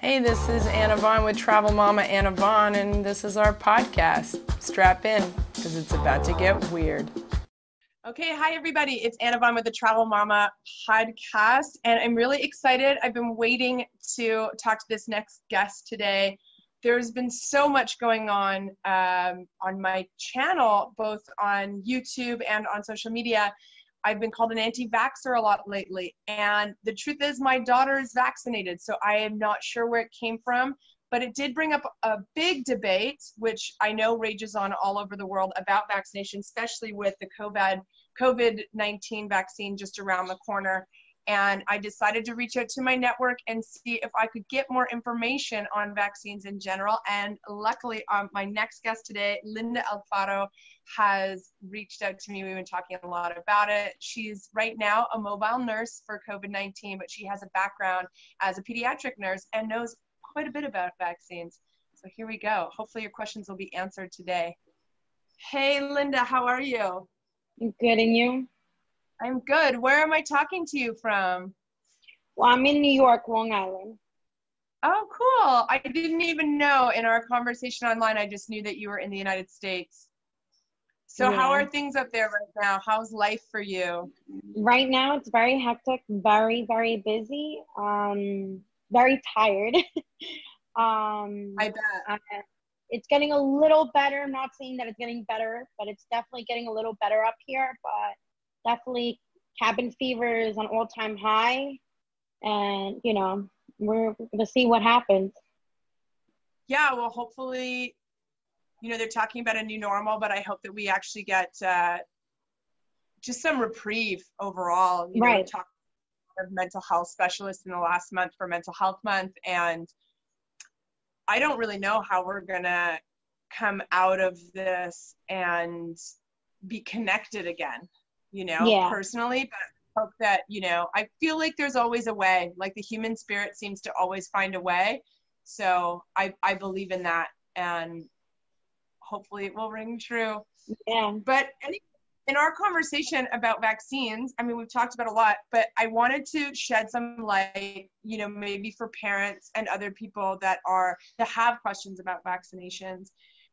Hey, this is Anna Vaughn with Travel Mama Anna Vaughn, and this is our podcast. Strap in, because it's about to get weird. Okay, hi everybody. It's Anna Vaughn with the Travel Mama podcast, and I'm really excited. I've been waiting to talk to this next guest today. There's been so much going on um, on my channel, both on YouTube and on social media. I've been called an anti vaxxer a lot lately. And the truth is, my daughter is vaccinated, so I am not sure where it came from. But it did bring up a big debate, which I know rages on all over the world about vaccination, especially with the COVID COVID 19 vaccine just around the corner and I decided to reach out to my network and see if I could get more information on vaccines in general. And luckily, um, my next guest today, Linda Alfaro, has reached out to me. We've been talking a lot about it. She's right now a mobile nurse for COVID 19, but she has a background as a pediatric nurse and knows quite a bit about vaccines. So here we go. Hopefully, your questions will be answered today. Hey, Linda, how are you? Good, and you? I'm good. Where am I talking to you from? Well, I'm in New York, Long Island. Oh, cool. I didn't even know in our conversation online, I just knew that you were in the United States. So, yeah. how are things up there right now? How's life for you? Right now, it's very hectic, very, very busy, um, very tired. um, I bet. Uh, it's getting a little better. I'm not saying that it's getting better, but it's definitely getting a little better up here. But definitely cabin fever is an all-time high. And you know we're gonna see what happens. Yeah well hopefully you know they're talking about a new normal but i hope that we actually get uh, just some reprieve overall you right. know, talk of mental health specialists in the last month for mental health month and i don't really know how we're gonna come out of this and be connected again you know, yeah. personally, but hope that, you know, I feel like there's always a way. Like the human spirit seems to always find a way. So I, I believe in that and hopefully it will ring true. Yeah. But any, in our conversation about vaccines, I mean, we've talked about a lot, but I wanted to shed some light, you know, maybe for parents and other people that are, that have questions about vaccinations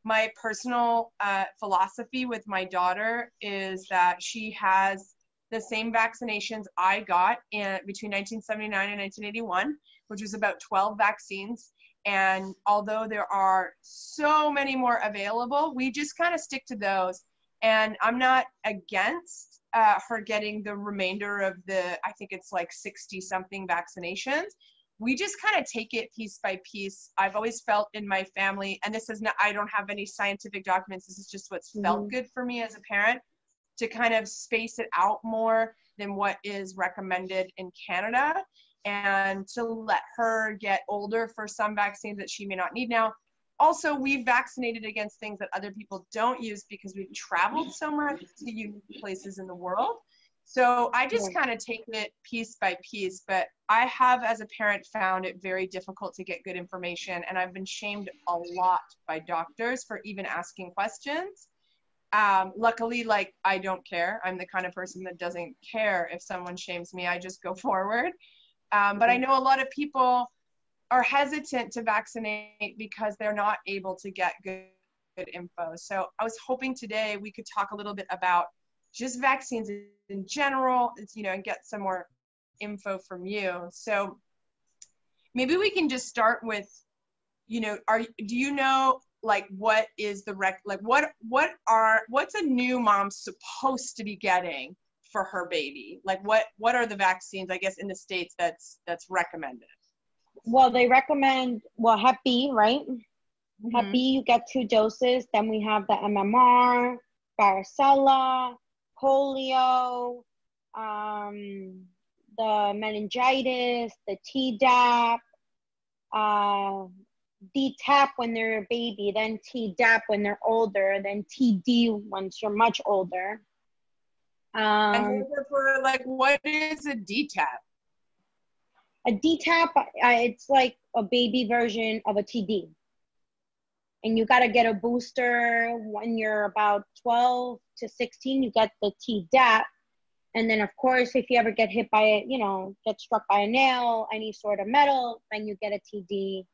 my personal uh, philosophy with my daughter is that she has the same vaccinations I got in between 1979 and 1981, which was about 12 vaccines. And although there are so many more available, we just kind of stick to those. And I'm not against uh, her getting the remainder of the, I think it's like 60 something vaccinations we just kind of take it piece by piece. I've always felt in my family, and this is not, I don't have any scientific documents. This is just what's mm-hmm. felt good for me as a parent to kind of space it out more than what is recommended in Canada and to let her get older for some vaccines that she may not need now. Also, we've vaccinated against things that other people don't use because we've traveled so much to unique places in the world. So I just kind of take it piece by piece, but I have, as a parent, found it very difficult to get good information, and I've been shamed a lot by doctors for even asking questions. Um, luckily, like I don't care. I'm the kind of person that doesn't care if someone shames me. I just go forward. Um, but I know a lot of people are hesitant to vaccinate because they're not able to get good, good info. So I was hoping today we could talk a little bit about just vaccines in general, you know, and get some more info from you. So maybe we can just start with, you know, are do you know like what is the rec like what what are what's a new mom supposed to be getting for her baby? Like what what are the vaccines I guess in the states that's that's recommended? Well, they recommend well Hep B, right? Mm-hmm. Hep B, you get two doses. Then we have the MMR, varicella, polio, um, the meningitis, the Tdap, uh, DTaP when they're a baby, then Tdap when they're older, then TD once you're much older. Um, and for like, what is a DTaP? A DTaP, uh, it's like a baby version of a TD. And you got to get a booster when you're about 12 to 16. You get the Tdap, And then, of course, if you ever get hit by it, you know, get struck by a nail, any sort of metal, then you get a TD.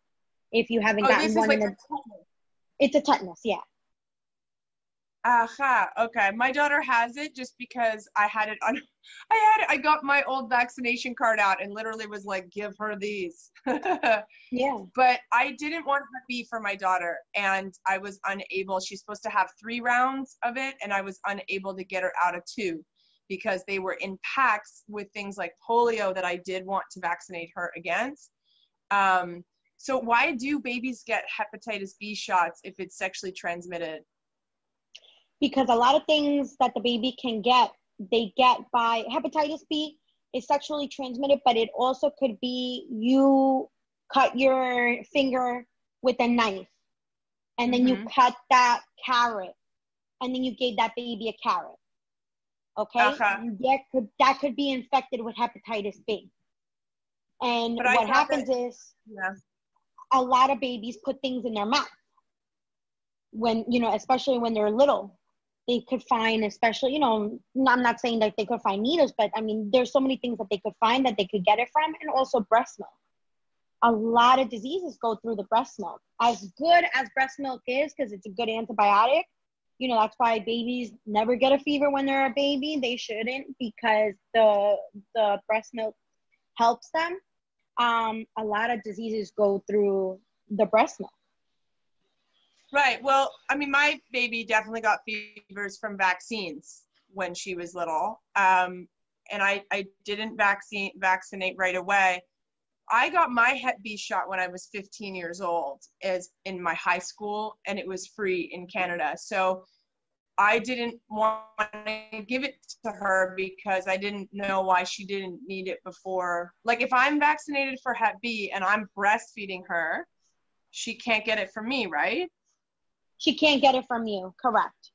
If you haven't Oh, gotten one, like a it's a tetanus. Yeah. Aha, okay. My daughter has it just because I had it on I had it, I got my old vaccination card out and literally was like, give her these. Yeah. but I didn't want Hep B for my daughter and I was unable. She's supposed to have three rounds of it and I was unable to get her out of two because they were in packs with things like polio that I did want to vaccinate her against. Um, so why do babies get hepatitis B shots if it's sexually transmitted? Because a lot of things that the baby can get, they get by hepatitis B is sexually transmitted, but it also could be you cut your finger with a knife and then you Mhm. cut that carrot and then you gave that baby a carrot. Okay? Uh-huh. That could that could be infected with hepatitis B. And But what happens is Yeah. a lot of babies put things in their mouth when you know especially when they're little they could find especially you know i'm not saying that they could find needles but i mean there's so many things that they could find that they could get it from and also breast milk. A lot of diseases go through the breast milk. As good as breast milk is because it's a good antibiotic you know that's why babies never get a fever when they're a baby. They shouldn't because the the breast milk helps them. Um, a lot of diseases go through the breast milk Right. Well, I mean, my baby definitely got fevers from vaccines when she was little. Um, and I, I didn't vaccine vaccinate right away. I got my Hep B shot when I was 15 years old, as in my high school, and it was free in Canada. So I didn't want to give it to her because I didn't know why she didn't need it before. Like, if I'm vaccinated for Hep B and I'm breastfeeding her, she can't get it from me, right? She can't get it from you. Correct.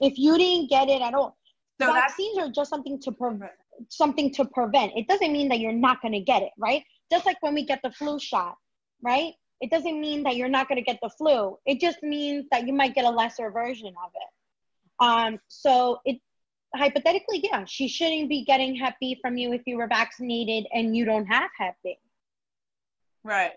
If you didn't get it at all So vaccines are just something to pre- something to prevent. It doesn't mean that you're not going to get it right? Just like when we get the flu shot right? It doesn't mean that you're not going to get the flu. It just means that you might get a lesser version of it. Um so it hypothetically yeah she shouldn't be getting hep b from you if you were vaccinated and you don't have hep b. Right.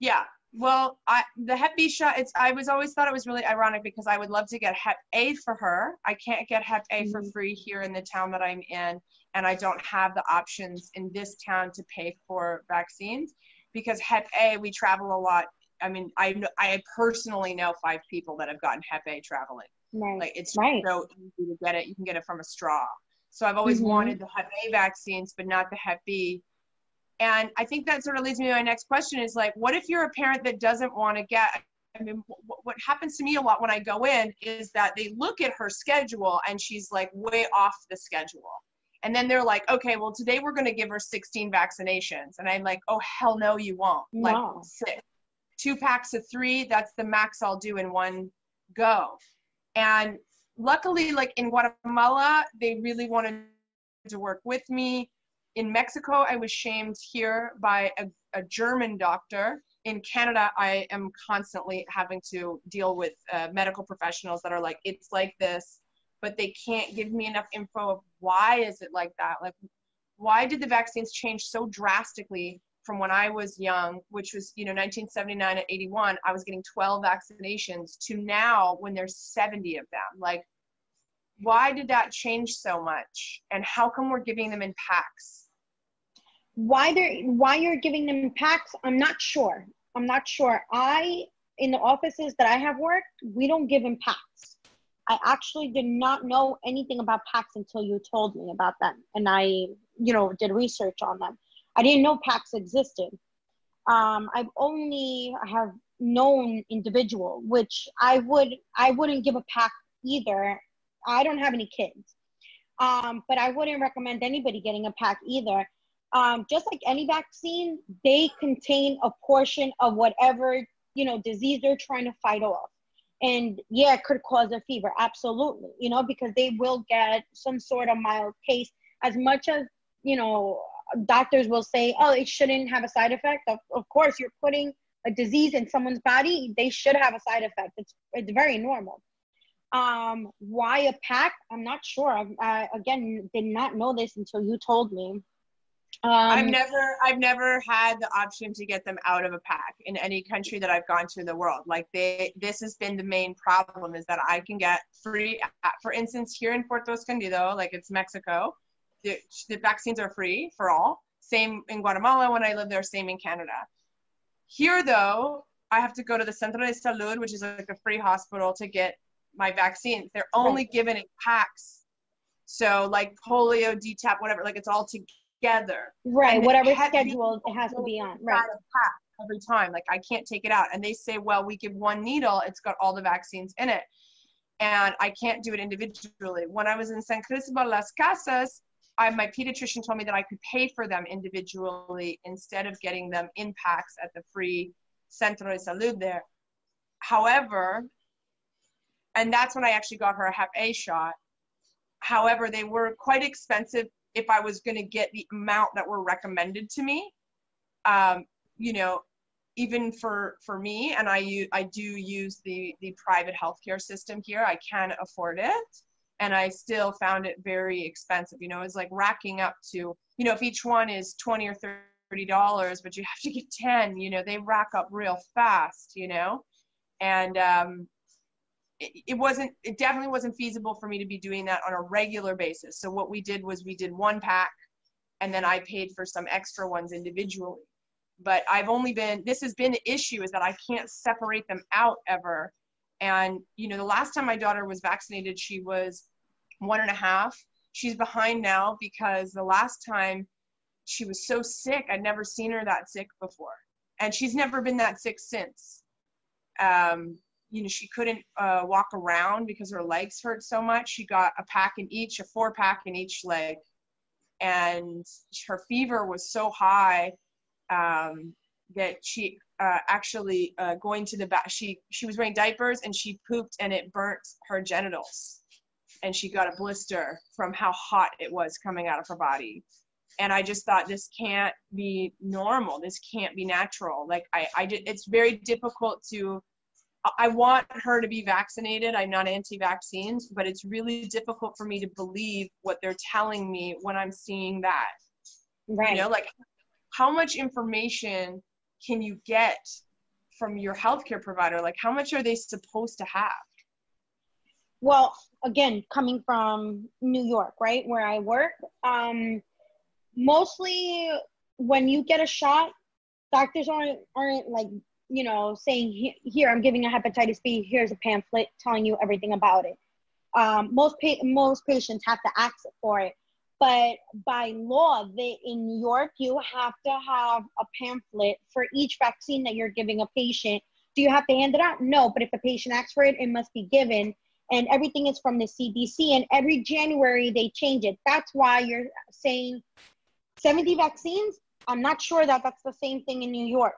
Yeah. Well, I the Hep B shot. It's I was always thought it was really ironic because I would love to get Hep A for her. I can't get Hep A for Mhm. free here in the town that I'm in, and I don't have the options in this town to pay for vaccines because Hep A we travel a lot. I mean, I I personally know five people that have gotten Hep A traveling. right Like it's Right. so easy to get it. You can get it from a straw. So I've always Mhm. wanted the Hep A vaccines, but not the Hep B. And I think that sort of leads me to my next question is like, what if you're a parent that doesn't want to get, I mean, what, what happens to me a lot when I go in is that they look at her schedule and she's like way off the schedule. And then they're like, okay, well, today we're going to give her 16 vaccinations. And I'm like, oh, hell no, you won't. Like No. six. Two packs of three, that's the max I'll do in one go. And luckily, like in Guatemala, they really wanted to work with me. In Mexico, I was shamed here by a, a German doctor. In Canada, I am constantly having to deal with uh, medical professionals that are like, it's like this, but they can't give me enough info of why is it like that? Like, why did the vaccines change so drastically from when I was young, which was, you know, 1979 and 81, I was getting 12 vaccinations to now when there's 70 of them. Like, why did that change so much? And how come we're giving them in packs? Why they're why you're giving them packs i'm not sure. I'm not sure. I in the offices that i have worked we don't give them packs. I actually did not know anything about packs until you told me about them and i you know did research on them. I didn't know packs existed. Um, i've only have known individual which i would i wouldn't give a pack either. I don't have any kids. Um, but i wouldn't recommend anybody getting a pack either um, just like any vaccine, they contain a portion of whatever you know disease they're trying to fight off. And yeah, it could cause a fever, absolutely. You know, because they will get some sort of mild case. As much as you know, doctors will say, "Oh, it shouldn't have a side effect." Of, of course, you're putting a disease in someone's body; they should have a side effect. It's it's very normal. Um, why a pack? I'm not sure. I, I again did not know this until you told me. Um, I've never I've never had the option to get them out of a pack in any country that I've gone to in the world. Like they this has been the main problem is that I can get free for instance here in Puerto Escondido, like it's Mexico, the, the vaccines are free for all. Same in Guatemala when I lived there, same in Canada. Here though, I have to go to the Centro de Salud, which is like a free hospital to get my vaccines. They're only given in packs. So like polio, DTaP, whatever, like it's all together together. Right. Whatever schedule it has to be on. Right. Every time, like I can't take it out, and they say, well, we give one needle, it's got all the vaccines in it, and I can't do it individually. When I was in San Cristobal Las Casas, I, my pediatrician told me that I could pay for them individually instead of getting them in packs at the free Centro de Salud there. However, and that's when I actually got her a Hep A shot. However, they were quite expensive if I was going to get the amount that were recommended to me. Um, you know, even for for me, and I I do use the the private healthcare system here. I can afford it, and I still found it very expensive. You know, it's like racking up to you know if each one is twenty or thirty dollars, but you have to get ten. You know, they rack up real fast. You know, and um, it, wasn't it definitely wasn't feasible for me to be doing that on a regular basis. So what we did was we did one pack and then i paid for some extra ones individually. But i've only been this has been the issue is that i can't separate them out ever. And you know the last time my daughter was vaccinated she was one and a half. She's behind now because the last time she was so sick i'd never seen her that sick before. And she's never been that sick since. Um, you know, she couldn't uh, walk around because her legs hurt so much. She got a pack in each, a four pack in each leg. And her fever was so high um, that she uh, actually uh, going to the back, she, she was wearing diapers and she pooped and it burnt her genitals. And she got a blister from how hot it was coming out of her body. And I just thought this can't be normal. This can't be natural. Like I, I did, it's very difficult to I want her to be vaccinated. I'm not anti-vaccines, but it's really difficult for me to believe what they're telling me when I'm seeing that. Right. You know, like how much information can you get from your healthcare provider? Like how much are they supposed to have? Well, again, coming from New York, right, where I work, um, mostly when you get a shot, doctors aren't aren't like you know, saying here I'm giving a hepatitis B. Here's a pamphlet telling you everything about it. Um, most pa- most patients have to ask for it, but by law, they in New York, you have to have a pamphlet for each vaccine that you're giving a patient. Do you have to hand it out? No, but if the patient asks for it, it must be given. And everything is from the CDC, and every January they change it. That's why you're saying 70 vaccines I'm not sure that that's the same thing in New York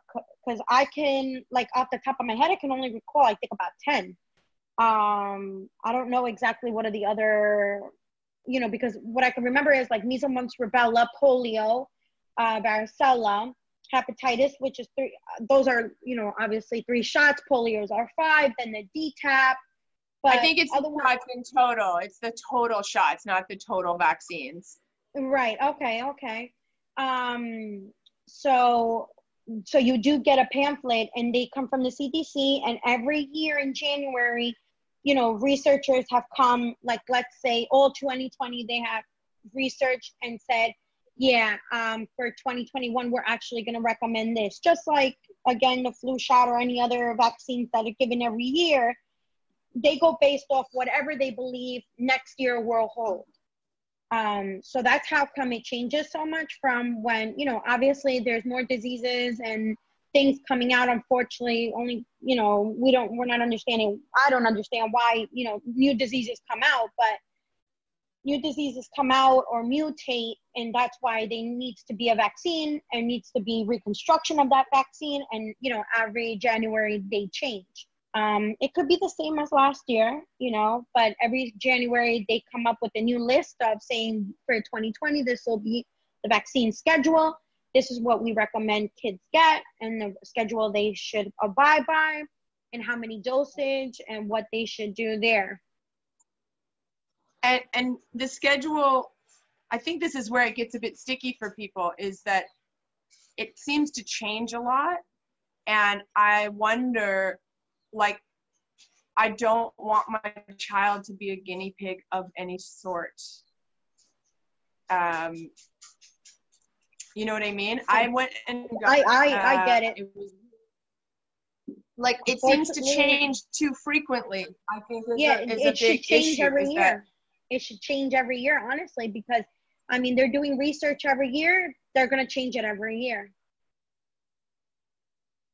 because I can, like, off the top of my head, I can only recall, I think, about 10. Um, I don't know exactly what are the other, you know, because what I can remember is like measles, mumps, rubella, polio, uh, varicella, hepatitis, which is three, those are, you know, obviously three shots, polios are five, then the DTaP. But I think it's otherwise, in total. It's the total shots, not the total vaccines. Right. Okay. Okay. Um, so so you do get a pamphlet and they come from the CDC and every year in January, you know, researchers have come like let's say all 2020 they have researched and said, yeah, um, for 2021 we're actually going to recommend this. Just like again the flu shot or any other vaccines that are given every year, they go based off whatever they believe next year will hold. Um, so that's how come it changes so much from when, you know, obviously there's more diseases and things coming out. Unfortunately, only, you know, we don't, we're not understanding, I don't understand why, you know, new diseases come out, but new diseases come out or mutate and that's why there needs to be a vaccine and needs to be reconstruction of that vaccine and you know every january they change um, it could be the same as last year, you know, but every January they come up with a new list of saying for 2020, this will be the vaccine schedule. This is what we recommend kids get and the schedule they should abide by and how many dosage and what they should do there. and and the schedule i think this is where it gets a bit sticky for people is that it seems to change a lot and i wonder like i don't want my child to be a guinea pig of any sort um you know what i mean i went and got, I I, I get uh, it. was like it seems to change too frequently i think is yeah, a, it, is a it should big change issue every is that- year. It should change every year, honestly, because I mean they're doing research every year. They're gonna change it every year.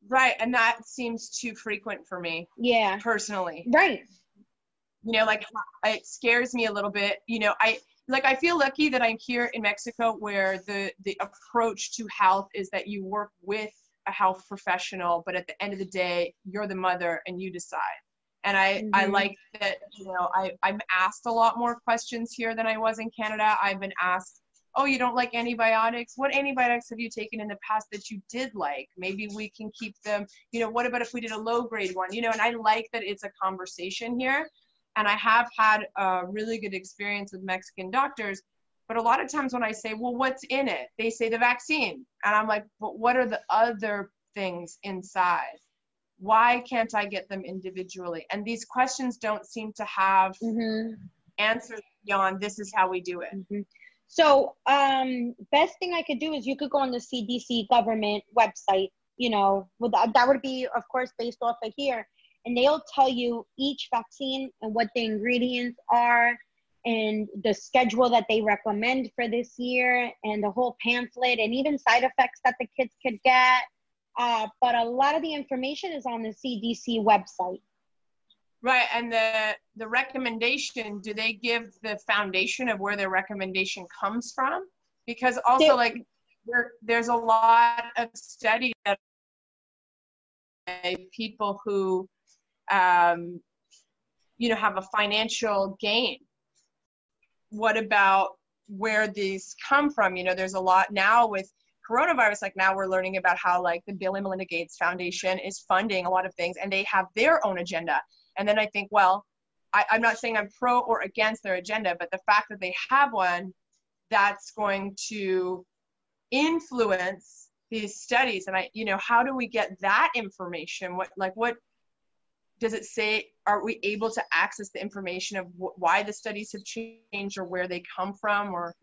Right, and that seems too frequent for me Yeah. personally. Right. You know, like it scares me a little bit. You know, I like I feel lucky that I'm here in Mexico where the the approach to health is that you work with a health professional, but at the end of the day, you're the mother and you decide. And I I Mhm. like that, you know, I I'm asked a lot more questions here than I was in Canada. I've been asked oh, you don't like antibiotics? What antibiotics have you taken in the past that you did like? Maybe we can keep them, you know, what about if we did a low grade one? You know, and I like that it's a conversation here. And I have had a really good experience with Mexican doctors. But a lot of times when I say, well, what's in it? They say the vaccine. And I'm like, but what are the other things inside? Why can't I get them individually? And these questions don't seem to have hmm answers beyond this is how we do it. hmm So, um, best thing I could do is you could go on the CDC government website. You know, with that, would be, of course, based off of here, and they'll tell you each vaccine and what the ingredients are, and the schedule that they recommend for this year, and the whole pamphlet, and even side effects that the kids could get. Uh, but a lot of the information is on the CDC website. Right, and the the recommendation, do they give the foundation of where their recommendation comes from? Because also, They- like, there, there's a lot of studies that people who, um, you know, have a financial gain. What about where these come from? You know, there's a lot now with coronavirus. Like now, we're learning about how like the Bill and Melinda Gates Foundation is funding a lot of things, and they have their own agenda. And then I think, well, I, I'm not saying I'm pro or against their agenda, but the fact that they have one, that's going to influence these studies. And I, you know, how do we get that information? What, like, what does it say? Are we able to access the information of wh- why the studies have changed or where they come from? Or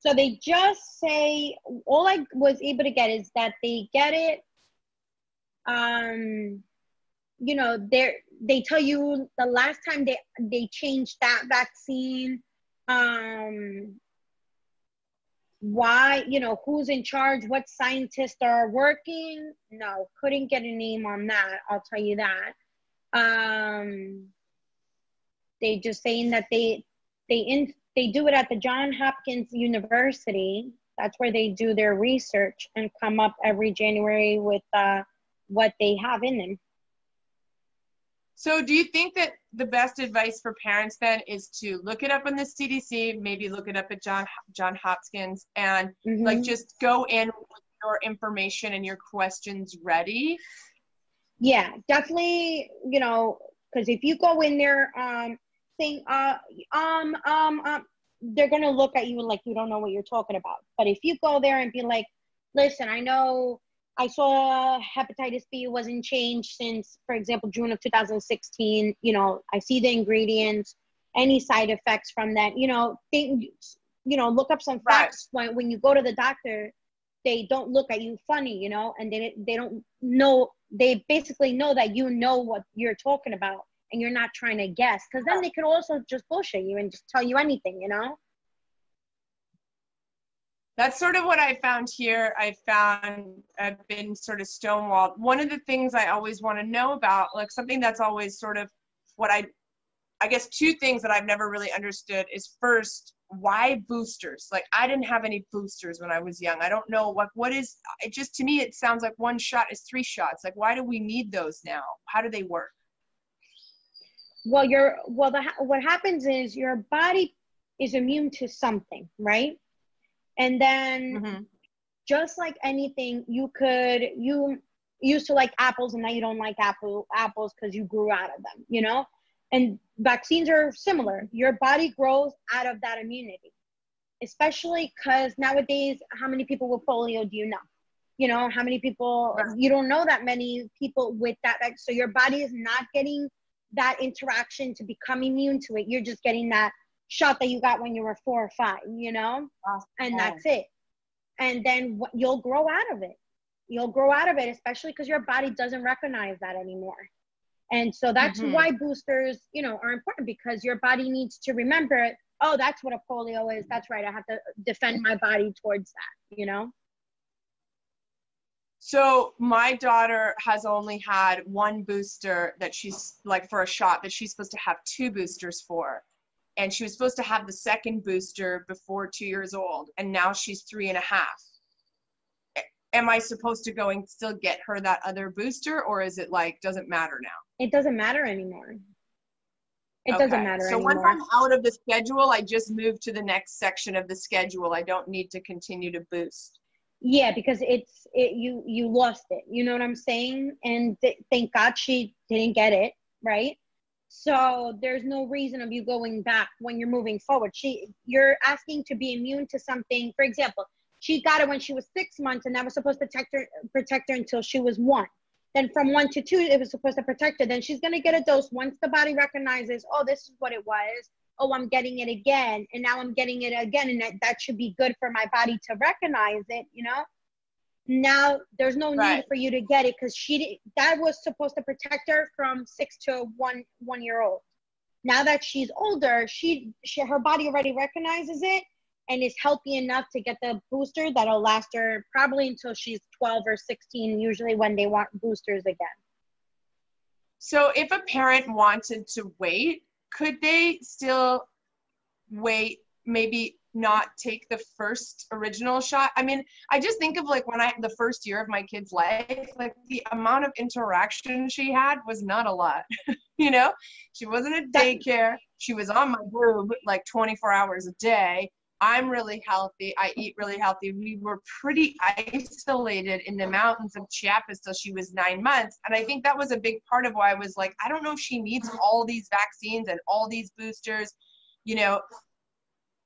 So they just say all I was able to get is that they get it. Um, you know, they they tell you the last time they they changed that vaccine. Um, why you know who's in charge? What scientists are working? No, couldn't get a name on that. I'll tell you that. Um, they just saying that they they in they do it at the John Hopkins University. That's where they do their research and come up every January with uh, what they have in them. So, do you think that the best advice for parents then is to look it up on the CDC, maybe look it up at John John Hopkins, and Mhm. like just go in with your information and your questions ready? yeah, definitely. You know, because if you go in there um, saying uh, um um um, they're gonna look at you like you don't know what you're talking about. But if you go there and be like, listen, I know I saw hepatitis B wasn't changed since, for example, June of 2016. You know, I see the ingredients, any side effects from that. You know, think, you know, look up some Right. facts when when you go to the doctor. They don't look at you funny, you know, and they they don't know. They basically know that you know what you're talking about, and you're not trying to guess. Because then they could also just bullshit you and just tell you anything, you know. That's sort of what I found here. I found I've been sort of stonewalled. One of the things I always want to know about, like something that's always sort of what I, I guess two things that I've never really understood is first, why boosters? Like I didn't have any boosters when I was young. I don't know what what is. It just to me it sounds like one shot is three shots. Like why do we need those now? How do they work? well your well the, what happens is your body is immune to something right and then Mhm. just like anything you could you used to like apples and now you don't like apple apples because you grew out of them you know and vaccines are similar. Your body grows out of that immunity, especially because nowadays, how many people with polio do you know? You know, how many people, you don't know that many people with that. So your body is not getting that interaction to become immune to it. You're just getting that shot that you got when you were four or five, you know? And that's it. And then you'll grow out of it. You'll grow out of it, especially because your body doesn't recognize that anymore. And so that's mm-hmm. why boosters, you know, are important because your body needs to remember, oh, that's what a polio is. That's right. I have to defend my body towards that, you know? So my daughter has only had one booster that she's like for a shot that she's supposed to have two boosters for. And she was supposed to have the second booster before two years old. And now she's three and a half am I supposed to go and still get her that other booster or is it like doesn't matter now? It doesn't matter anymore. It okay. doesn't matter so anymore. once I'm out of the schedule, I just move to the next section of the schedule. I don't need to continue to boost. Yeah, because it's it, you you lost it. You know what I'm saying? And th- thank God she didn't get it, right? So there's no reason of you going back when you're moving forward. She you're asking to be immune to something. For example, she got it when she was six months, and that was supposed to protect her, protect her until she was one. Then from one to two, it was supposed to protect her. Then she's gonna get a dose once the body recognizes, oh, this is what it was. Oh, I'm getting it again, and now I'm getting it again, and that, that should be good for my body to recognize it. You know. Now there's no right. need for you to get it because she that was supposed to protect her from six to one one year old. Now that she's older, she, she her body already recognizes it and is healthy enough to get the booster that'll last her probably until she's 12 or 16, usually when they want boosters again. So if a parent wanted to wait, could they still wait, maybe not take the first original shot? I mean, I just think of like when I the first year of my kid's life, like the amount of interaction she had was not a lot. you know, she wasn't at daycare. She was on my boob like 24 hours a day. I'm really healthy. I eat really healthy. We were pretty isolated in the mountains of Chiapas till she was nine months. And I think that was a big part of why I was like, I don't know if she needs all these vaccines and all these boosters, you know,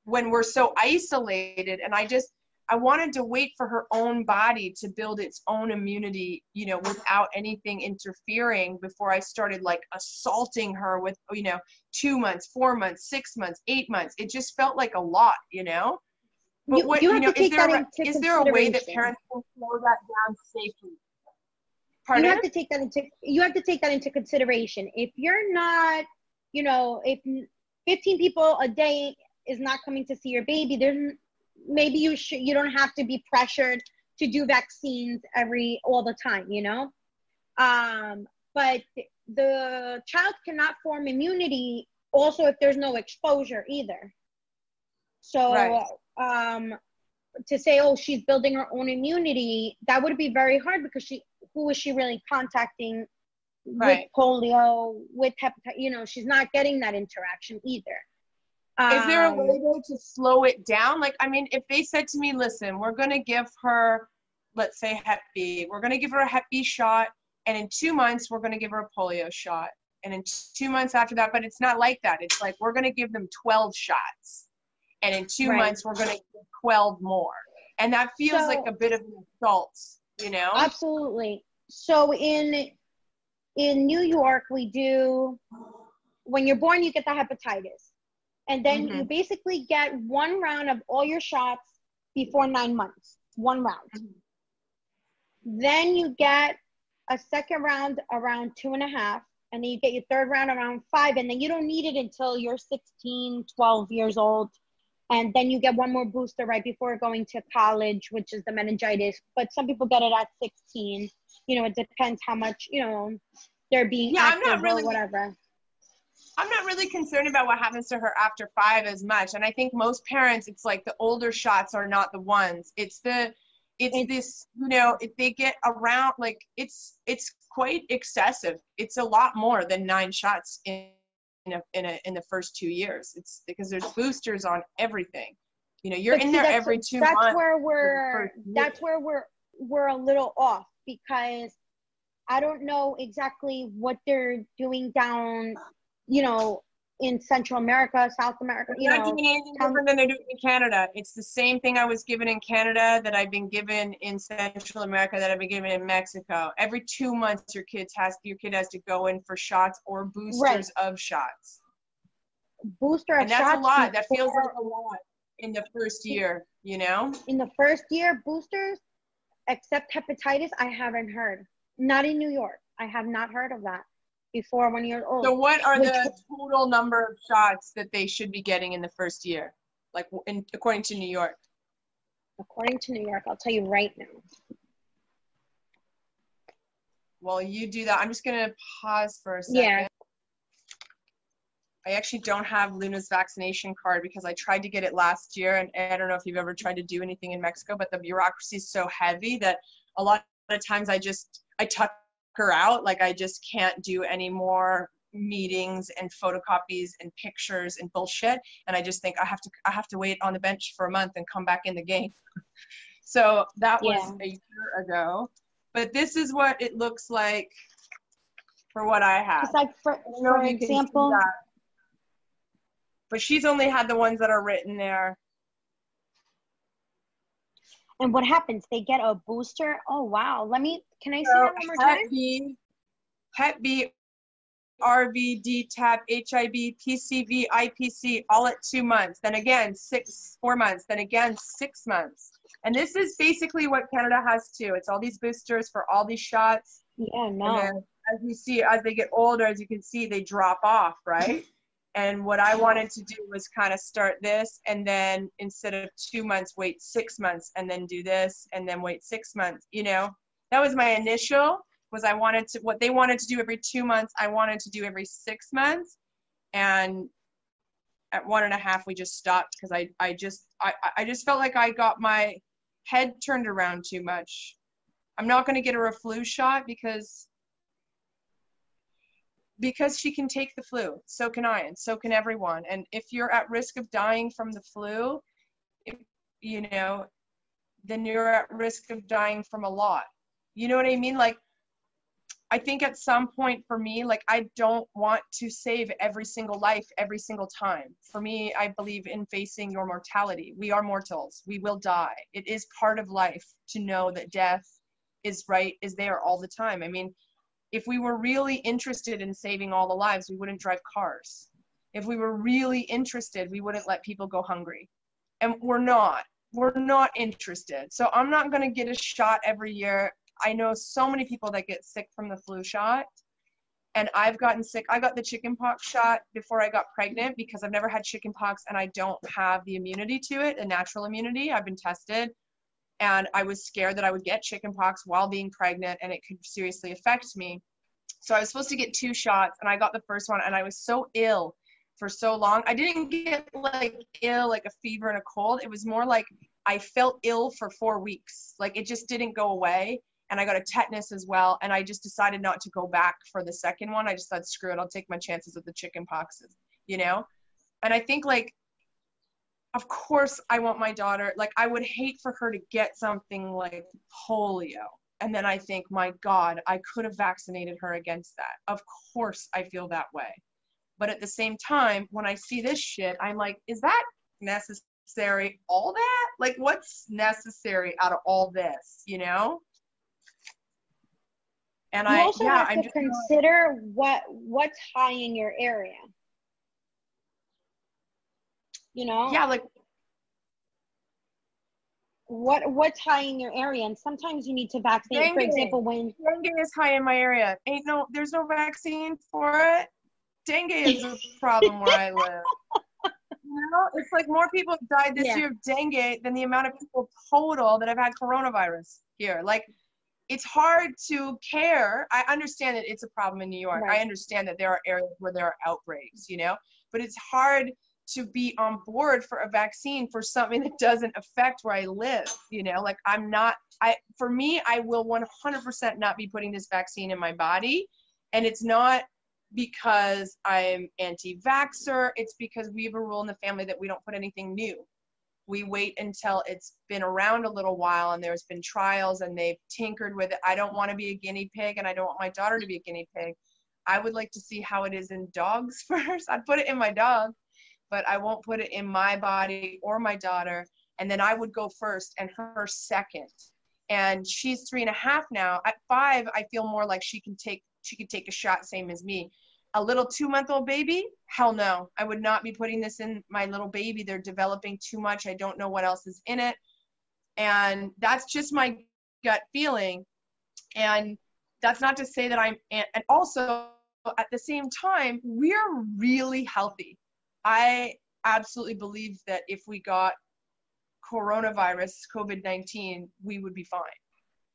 when we're so isolated. And I just, I wanted to wait for her own body to build its own immunity, you know, without anything interfering before I started like assaulting her with, you know, two months, four months, six months, eight months. It just felt like a lot, you know. But you, what you, you know, is there, a, is there a way that parents can slow that down safely? Pardon? You have to take that into you have to take that into consideration. If you're not, you know, if 15 people a day is not coming to see your baby, there's maybe you should you don't have to be pressured to do vaccines every all the time you know um, but the child cannot form immunity also if there's no exposure either so right. um, to say oh she's building her own immunity that would be very hard because she who is she really contacting right. with polio with hepatitis you know she's not getting that interaction either is there a um, way though to slow it down? Like, I mean, if they said to me, listen, we're going to give her, let's say Hep B, we're going to give her a Hep B shot, and in two months, we're going to give her a polio shot. And in two months after that, but it's not like that. It's like we're going to give them 12 shots. And in two right. months, we're going to give 12 more. And that feels so, like a bit of an assault, you know? Absolutely. So in in New York, we do when you're born, you get the hepatitis and then mm-hmm. you basically get one round of all your shots before nine months one round. Mm-hmm. then you get a second round around two and a half and then you get your third round around five and then you don't need it until you're 16 12 years old. And then you get one more booster right before going to college which is the meningitis. But some people get it at 16 you know it depends how much you know they're being yeah, active I'm not really, or whatever I'm not really concerned about what happens to her after five as much. And I think most parents, it's like the older shots are not the ones. It's the, it's this, you know, if they get around, like it's, it's quite excessive. It's a lot more than nine shots in, in a, in a, in the first two years. It's because there's boosters on everything. You know, you're in there every two that's months. Where we're, that's where we're, we're a little off because I don't know exactly what they're doing down you know, in Central America, South America. You They're know, doing anything tell- different than they do in Canada. It's the same thing I was given in Canada that I've been given in Central America that I've been given in Mexico. Every two months, your kids has your kid has to go in for shots or boosters Right. of shots, booster of and that's a lot. That feels like a lot in the first year. You know, in the first year boosters, except hepatitis. I haven't heard. Not in New York. I have not heard of that before one year old. so what are the total number of shots that they should be getting in the first year, like in, according to New York? According to New York, I'll tell you right now. Well, you do that. I'm just gonna pause for a second. Yeah. I actually don't have Luna's vaccination card because I tried to get it last year, and I don't know if you've ever tried to do anything in Mexico, but the bureaucracy is so heavy that a lot of times I just I tuck her out. Like I just can't do any more meetings and photocopies and pictures and bullshit. And I just think I have to I have to wait on the bench for a month and come back in the game. so that was a year ago. But this is what it looks like for what I have. It's like for, I don't know for if you can see example. But she's only had the ones that are written there. And what happens? They get a booster. Oh wow. Let me can I see So that one more time? Hep B, Hep B, RV, DTaP, HIB, PCV, IPV, all at two months. Then again, six, four months. Then again, six months. And this is basically what Canada has too. It's all these boosters for all these shots. Yeah, And no. as you see, as they get older, as you can see, they drop off, right? And what I wanted to do was kind of start this and then instead of two months, wait six months and then do this and then wait six months. You know, that was my initial was I wanted to what they wanted to do every two months, I wanted to do every six months. And at one and a half we just stopped because I, I just I, I just felt like I got my head turned around too much. I'm not gonna get a flu shot because because she can take the flu. So can I, and so can everyone. And if you're at risk of dying from the flu, if, you know, then you're at risk of dying from a lot. You know what I mean? Like, I think at some point for me, like, I don't want to save every single life every single time. For me, I believe in facing your mortality. We are mortals. We will die. It is part of life to know that death is right, is there all the time. I mean, if we were really interested in saving all the lives, we wouldn't drive cars. If we were really interested, we wouldn't let people go hungry. And we're not. We're not interested. So I'm not going to get a shot every year. I know so many people that get sick from the flu shot. And I've gotten sick. I got the chickenpox shot before I got pregnant because I've never had chickenpox and I don't have the immunity to it, a natural immunity. I've been tested and I was scared that I would get chickenpox while being pregnant and it could seriously affect me. So I was supposed to get two shots and I got the first one and I was so ill for so long. I didn't get like ill like a fever and a cold. It was more like I felt ill for 4 weeks. Like it just didn't go away and I got a tetanus as well and I just decided not to go back for the second one. I just thought screw it, I'll take my chances with the chicken poxes, you know? And I think like of course I want my daughter, like I would hate for her to get something like polio. And then I think, my God, I could have vaccinated her against that. Of course I feel that way. But at the same time, when I see this shit, I'm like, is that necessary? All that? Like, what's necessary out of all this, you know? And you I, also yeah, have I'm to just consider what what's high in your area. You know, yeah, like what what's high in your area, and sometimes you need to vaccinate. For example, when dengue is high in my area. Ain't no, there's no vaccine for it. Dengue is a problem where I live. You know, it's like more people have died this Yeah. year of dengue than the amount of people total that have had coronavirus here. Like, it's hard to care. I understand that it's a problem in New York. Right. I understand that there are areas where there are outbreaks, you know, but it's hard to be on board for a vaccine for something that doesn't affect where I live, you know, like I'm not I for me I will 100% not be putting this vaccine in my body and it's not because I'm anti-vaxxer, it's because we have a rule in the family that we don't put anything new. We wait until it's been around a little while and there's been trials and they've tinkered with it. I don't want to be a guinea pig and I don't want my daughter to be a guinea pig. I would like to see how it is in dogs first. I'd put it in my dog, but I won't put it in my body or my daughter. And then I would go first and her second. And she's three and a half now. At five, I feel more like she can take she could take a shot, same as me. A little two month old baby, hell no. I would not be putting this in my little baby. They're developing too much. I don't know what else is in it. And that's just my gut feeling. And that's not to say that I'm, and also at the same time, we're really healthy. I absolutely believe that if we got coronavirus, COVID 19, we would be fine.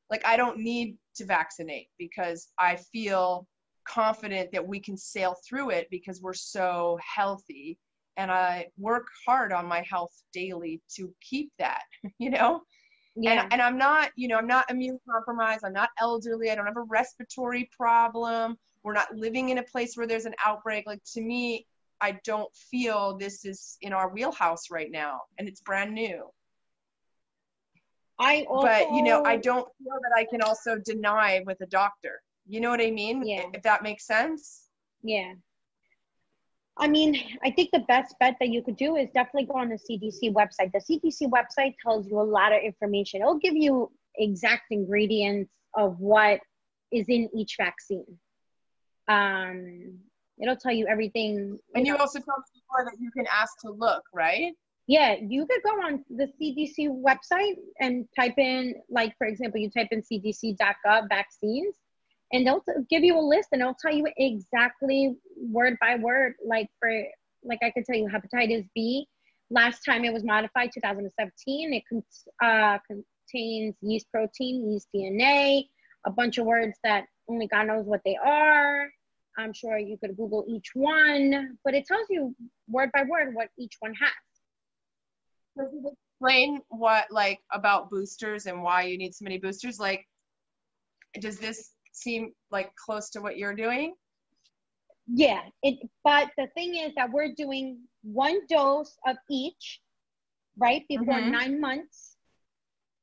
Like, I don't need to vaccinate because I feel confident that we can sail through it because we're so healthy. And I work hard on my health daily to keep that, you know? Yeah. And, and I'm not, you know, I'm not immune compromised. I'm not elderly. I don't have a respiratory problem. We're not living in a place where there's an outbreak. Like to me, I don't feel this is in our wheelhouse right now, and it's brand new. I also, but you know, I don't feel that I can also deny with a doctor. You know what I mean? Yeah. If that makes sense. Yeah. I mean, I think the best bet that you could do is definitely go on the CDC website. The CDC website tells you a lot of information. It'll give you exact ingredients of what is in each vaccine. Um, it'll tell you everything. You and you know. also told me before that you can ask to look, right? Yeah, you could go on the CDC website and type in, like, for example, you type in cdc.gov vaccines and they'll give you a list and they'll tell you exactly word by word like for like i could tell you hepatitis b last time it was modified 2017 it con- uh, contains yeast protein yeast dna a bunch of words that only god knows what they are i'm sure you could google each one but it tells you word by word what each one has So explain what like about boosters and why you need so many boosters like does this seem like close to what you're doing? Yeah, it, but the thing is that we're doing one dose of each, right, before mm-hmm. nine months.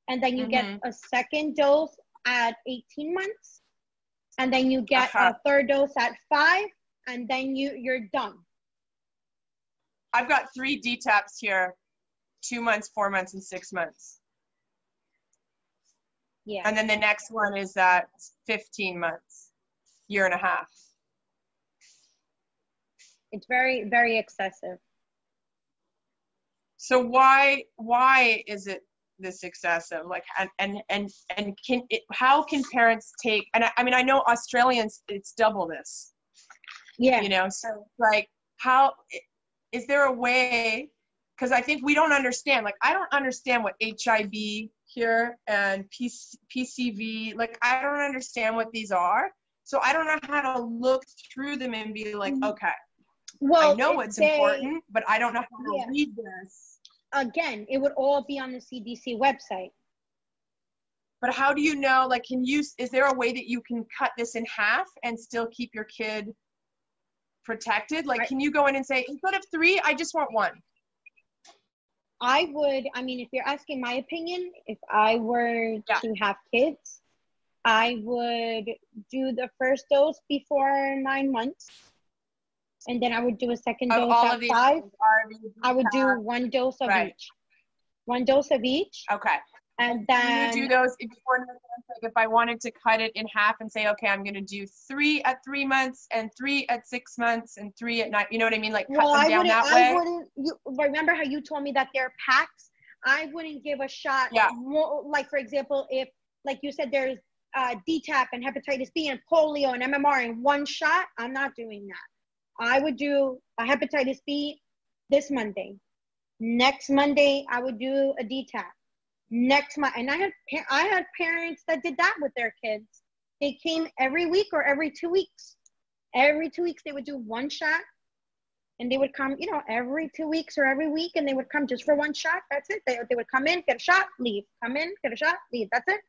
And then you mm-hmm. get a second dose at 18 months. And then you get uh-huh. a third dose at five. And then you, you're done. I've got three DTaPs here two months, four months, and six months. Yeah. And then the next one is at 15 months, year and a half. It's very, very excessive. So why why is it this of Like and and and, and can it, how can parents take and I, I mean I know Australians it's double this. Yeah. You know, so like how is there a way because I think we don't understand. Like I don't understand what HIV here and PC, PCV. Like I don't understand what these are, so I don't know how to look through them and be like, mm-hmm. okay, well, I know it's they, important, but I don't know how to yeah. read this. Again, it would all be on the CDC website. But how do you know? Like, can you? Is there a way that you can cut this in half and still keep your kid protected? Like, can you go in and say instead of three, I just want one? I would, I mean, if you're asking my opinion, if I were yeah. to have kids, I would do the first dose before nine months. And then I would do a second of dose at five. I would do one dose of right. each. One dose of each. Okay. And then you do those before if I wanted to cut it in half and say, okay, I'm going to do three at three months and three at six months and three at nine. You know what I mean? Like cut well, them I down that way. I wouldn't. You remember how you told me that they're packs? I wouldn't give a shot. Yeah. More, like for example, if like you said, there's uh, DTaP and hepatitis B and polio and MMR in one shot. I'm not doing that. I would do a hepatitis B this Monday. Next Monday, I would do a DTaP. Next month and i had i had parents that did that with their kids. They came every week or every two weeks. Every two weeks they would do one shot and they would come you know every two weeks or every week and they would come just for one shot. That's it. They, they would come in get a shot leave. Come in get a shot leave. That's it.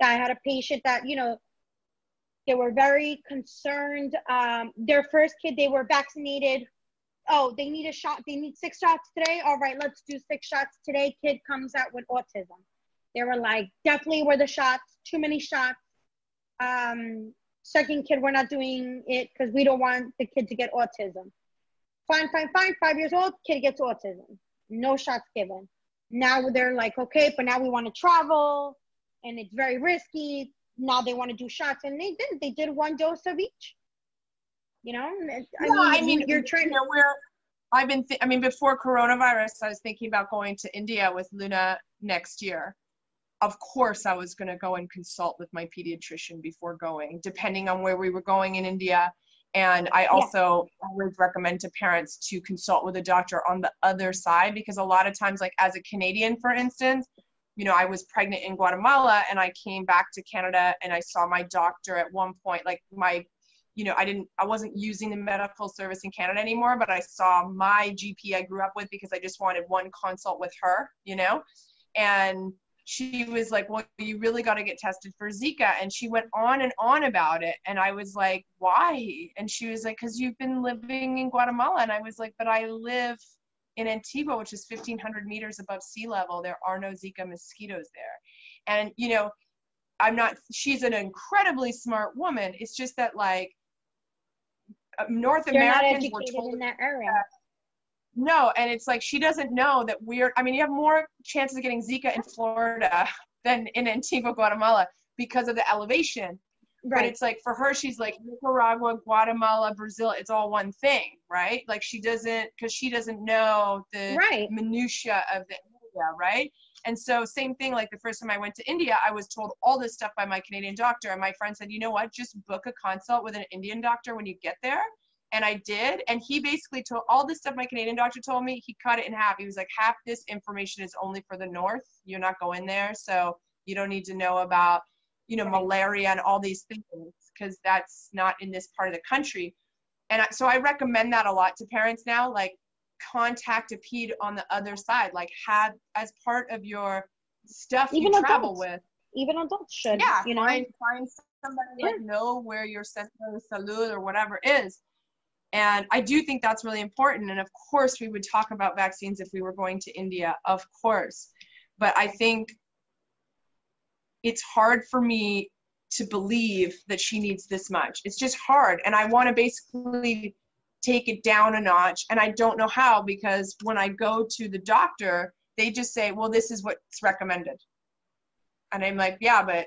I had a patient that you know they were very concerned um, their first kid they were vaccinated oh, they need a shot, they need six shots today. All right, let's do six shots today. Kid comes out with autism. They were like, definitely were the shots, too many shots. Um, Second kid, we're not doing it because we don't want the kid to get autism. Fine, fine, fine. Five years old, kid gets autism. No shots given. Now they're like, okay, but now we want to travel and it's very risky. Now they want to do shots and they didn't. They did one dose of each. You know, I yeah, mean, I mean, you're trying. You know, we're. I've been. Th- I mean, before coronavirus, I was thinking about going to India with Luna next year. Of course, I was going to go and consult with my pediatrician before going, depending on where we were going in India. And I also yeah. always recommend to parents to consult with a doctor on the other side because a lot of times, like as a Canadian, for instance, you know, I was pregnant in Guatemala and I came back to Canada and I saw my doctor at one point, like my you know, I didn't, I wasn't using the medical service in Canada anymore, but I saw my GP I grew up with because I just wanted one consult with her, you know, and she was like, well, you really got to get tested for Zika. And she went on and on about it. And I was like, why? And she was like, because you've been living in Guatemala. And I was like, but I live in Antigua, which is 1500 meters above sea level. There are no Zika mosquitoes there. And, you know, I'm not, she's an incredibly smart woman. It's just that, like, uh, North You're Americans were told in that area. No, and it's like she doesn't know that we're. I mean, you have more chances of getting Zika in Florida than in Antigua, Guatemala, because of the elevation. Right. But it's like for her, she's like Nicaragua, Guatemala, Brazil. It's all one thing, right? Like she doesn't, because she doesn't know the right. minutia of the area, right? And so same thing. Like the first time I went to India, I was told all this stuff by my Canadian doctor, and my friend said, you know what? Just book a consult with an Indian doctor when you get there and I did. And he basically told all this stuff my Canadian doctor told me, he cut it in half. He was like, half this information is only for the North. You're not going there. So you don't need to know about, you know, malaria and all these things because that's not in this part of the country. And so I recommend that a lot to parents now, like contact a ped on the other side, like have as part of your stuff Even you travel adults. with. Even adults should. Yeah, you know, find, find somebody yeah. like know where your center of salud or whatever is and I do think that's really important. And of course, we would talk about vaccines if we were going to India, of course. But I think it's hard for me to believe that she needs this much. It's just hard. And I want to basically take it down a notch. And I don't know how because when I go to the doctor, they just say, well, this is what's recommended. And I'm like, yeah, but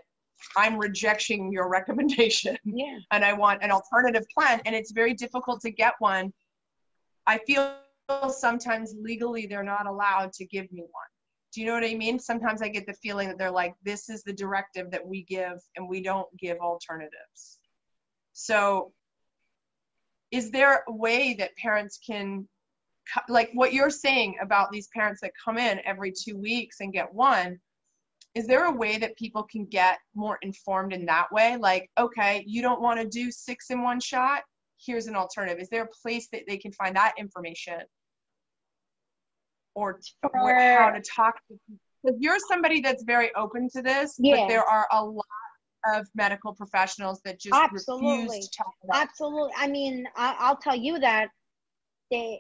I'm rejecting your recommendation. Yeah. And I want an alternative plan. And it's very difficult to get one. I feel sometimes legally they're not allowed to give me one. Do you know what I mean? Sometimes I get the feeling that they're like, this is the directive that we give and we don't give alternatives. So, is there a way that parents can, like what you're saying about these parents that come in every two weeks and get one? is there a way that people can get more informed in that way like okay you don't want to do six in one shot here's an alternative is there a place that they can find that information or where, how to talk to because you're somebody that's very open to this yeah. but there are a lot of medical professionals that just absolutely. refuse to talk about absolutely i mean I, will tell you that they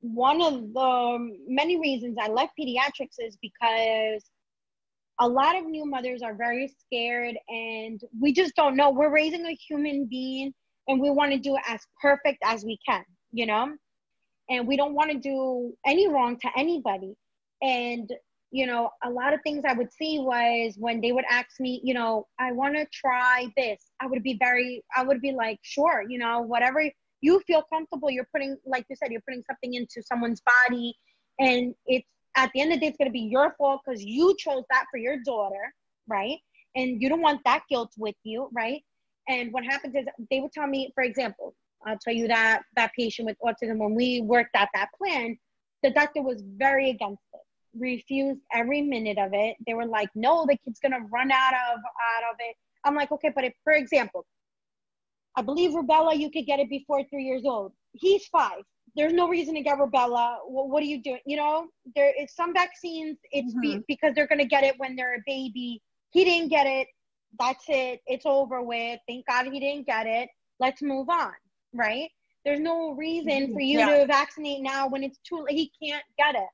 one of the many reasons i left pediatrics is because a lot of new mothers are very scared and we just don't know. We're raising a human being and we want to do it as perfect as we can, you know? And we don't want to do any wrong to anybody. And, you know, a lot of things I would see was when they would ask me, you know, I want to try this. I would be very, I would be like, sure, you know, whatever you feel comfortable, you're putting, like you said, you're putting something into someone's body and it's at the end of the day, it's going to be your fault because you chose that for your daughter, right? And you don't want that guilt with you, right? And what happens is they would tell me, for example, I'll tell you that that patient with autism, when we worked out that plan, the doctor was very against it, refused every minute of it. They were like, no, the kid's gonna run out of out of it. I'm like, okay, but if, for example, I believe rubella, you could get it before three years old. He's five there's no reason to get rubella. Well, what are you doing? You know, there is some vaccines. It's mm-hmm. be, because they're gonna get it when they're a baby. He didn't get it. That's it. It's over with. Thank God he didn't get it. Let's move on. Right? There's no reason for you yeah. to vaccinate now when it's too late. He can't get it.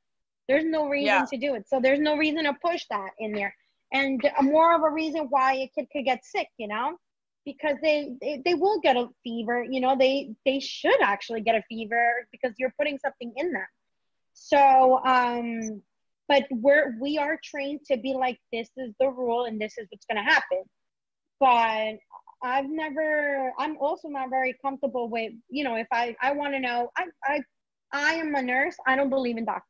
There's no reason yeah. to do it. So there's no reason to push that in there. And more of a reason why a kid could get sick. You know. because they, they they will get a fever you know they they should actually get a fever because you're putting something in them so um but we're we are trained to be like this is the rule and this is what's going to happen but i've never i'm also not very comfortable with you know if i i want to know i i i am a nurse i don't believe in doctors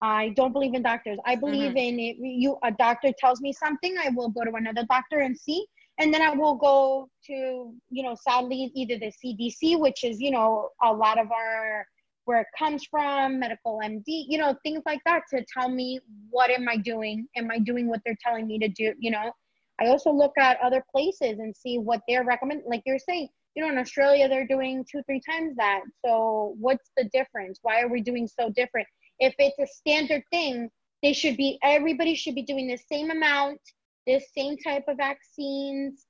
I don't believe in doctors. I believe mm-hmm. in it. You, a doctor tells me something, I will go to another doctor and see and then I will go to, you know, sadly, either the CDC, which is, you know, a lot of our where it comes from, medical MD, you know, things like that to tell me what am I doing? Am I doing what they're telling me to do? You know, I also look at other places and see what they're recommending. Like you're saying, you know, in Australia they're doing two, three times that. So what's the difference? Why are we doing so different? If it's a standard thing, they should be everybody should be doing the same amount the same type of vaccines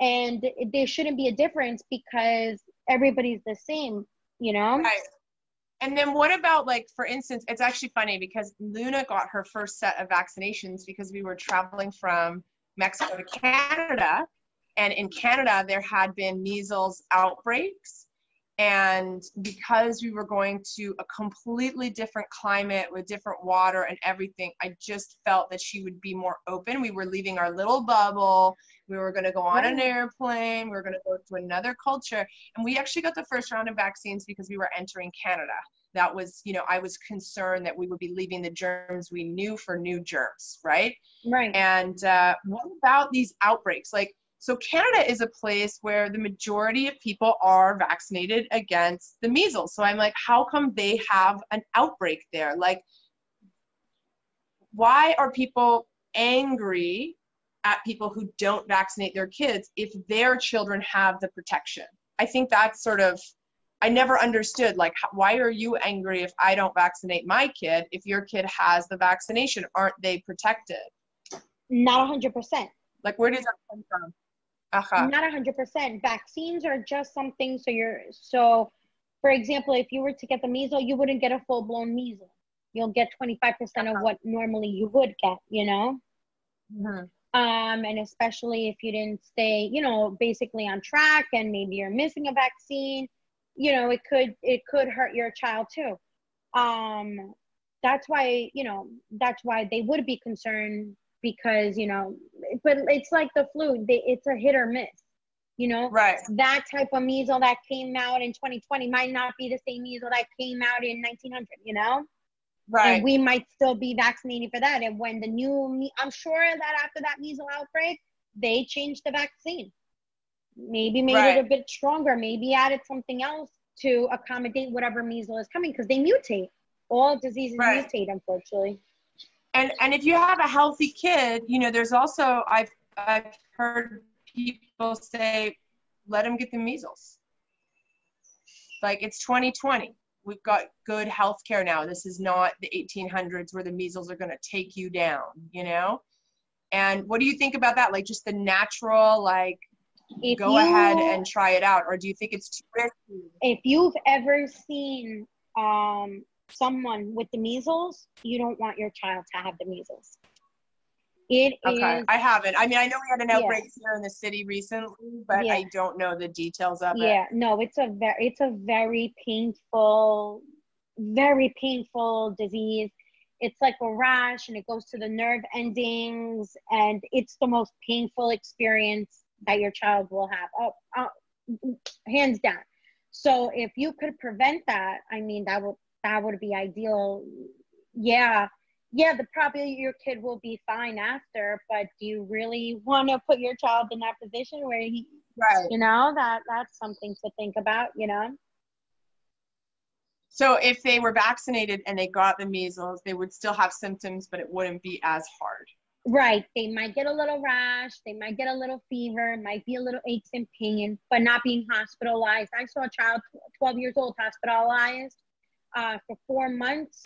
and there shouldn't be a difference because everybody's the same you know right and then what about like for instance it's actually funny because luna got her first set of vaccinations because we were traveling from mexico to canada and in canada there had been measles outbreaks and because we were going to a completely different climate with different water and everything, I just felt that she would be more open. We were leaving our little bubble. We were going to go on an airplane. We were going to go to another culture. And we actually got the first round of vaccines because we were entering Canada. That was, you know, I was concerned that we would be leaving the germs we knew for new germs, right? Right. And uh, what about these outbreaks? Like, so Canada is a place where the majority of people are vaccinated against the measles. So I'm like, how come they have an outbreak there? Like, why are people angry at people who don't vaccinate their kids if their children have the protection? I think that's sort of I never understood like why are you angry if I don't vaccinate my kid if your kid has the vaccination aren't they protected? Not 100%. Like where does that come from? uh-huh. not 100% vaccines are just something so you're so for example if you were to get the measles you wouldn't get a full-blown measles you'll get 25% uh-huh. of what normally you would get you know mm-hmm. um, and especially if you didn't stay you know basically on track and maybe you're missing a vaccine you know it could it could hurt your child too. Um, that's why you know that's why they would be concerned because you know but it's like the flu they, it's a hit or miss you know? Right. That type of measles that came out in 2020 might not be the same measles that came out in 1900 you know? Right. and we might still be vaccinated for that. And when the new i'm sure that after that measles outbreak they changed the vaccine maybe made right. it a bit stronger maybe added something else to accommodate whatever measles is coming because they mutate. All diseases right. mutate unfortunately. And and if you have a healthy kid you know there's also i've i've heard people say let them get the measles. Like it's 2020 we've got good health care now. This is not the 1800s where the measles are going to take you down you know? And what do you think about that? Like just the natural like if go you, ahead and try it out or do you think it's too risky if you've ever seen um someone with the measles, you don't want your child to have the measles. It okay, is, I haven't. I mean, I know we had an outbreak yes. here in the city recently, but yeah. I don't know the details of yeah, it. Yeah, no, it's a very, it's a very painful, very painful disease. It's like a rash, and it goes to the nerve endings, and it's the most painful experience that your child will have. Oh, oh hands down. So if you could prevent that, I mean, that would that would be ideal. Yeah, yeah, the probably your kid will be fine after, but do you really want to put your child in that position where he, right? You know that that's something to think about. You know. So if they were vaccinated and they got the measles, they would still have symptoms, but it wouldn't be as hard. Right. They might get a little rash. They might get a little fever. Might be a little aches and pain, but not being hospitalized. I saw a child, 12 years old, hospitalized uh, for four months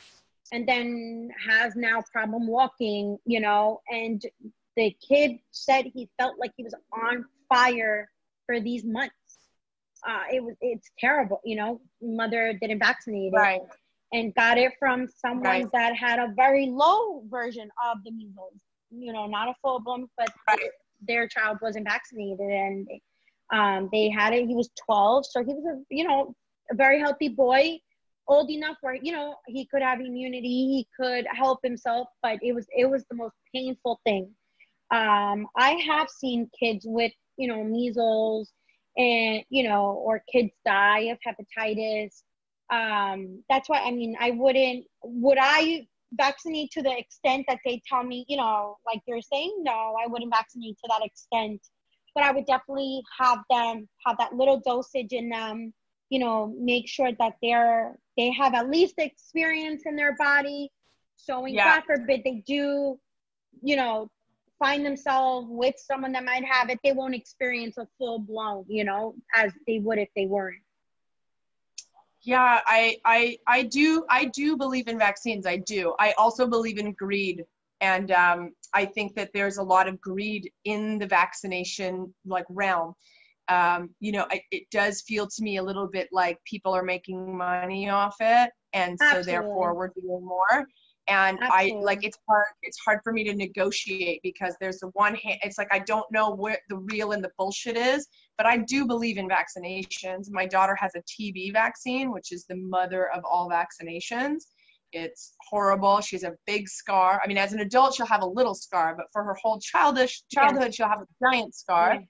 and then has now problem walking, you know, and the kid said he felt like he was on fire for these months. Uh, it was it's terrible, you know. Mother didn't vaccinate it right. and got it from someone right. that had a very low version of the measles. You know, not a full blown, but right. their child wasn't vaccinated, and Um, they had it. He was 12, so he was a you know a very healthy boy, old enough where you know he could have immunity, he could help himself. But it was it was the most painful thing. Um, I have seen kids with you know measles and you know or kids die of hepatitis. Um, that's why I mean I wouldn't would I vaccinate to the extent that they tell me, you know, like you're saying, no, I wouldn't vaccinate to that extent but I would definitely have them have that little dosage in them, you know, make sure that they're they have at least experience in their body. So when yeah. God forbid they do, you know, find themselves with someone that might have it, they won't experience a full blown, you know, as they would if they weren't. Yeah, I I I do I do believe in vaccines. I do. I also believe in greed and um, I think that there's a lot of greed in the vaccination like realm. Um, you know, it, it, does feel to me a little bit like people are making money off it, and so Absolutely. therefore we're doing more. And Absolutely. I like it's hard. It's hard for me to negotiate because there's the one hand. It's like I don't know what the real and the bullshit is, but I do believe in vaccinations. My daughter has a TB vaccine, which is the mother of all vaccinations it's horrible. She has a big scar. I mean, as an adult, she'll have a little scar, but for her whole childish childhood, she'll have a giant scar.